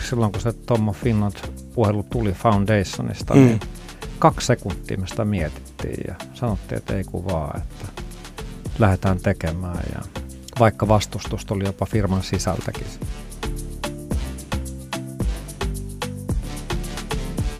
Silloin kun se Tommo Finland puhelu tuli Foundationista, mm. niin kaksi sekuntia me sitä mietittiin ja sanottiin, että ei kuvaa, että lähdetään tekemään. Ja vaikka vastustus tuli jopa firman sisältäkin.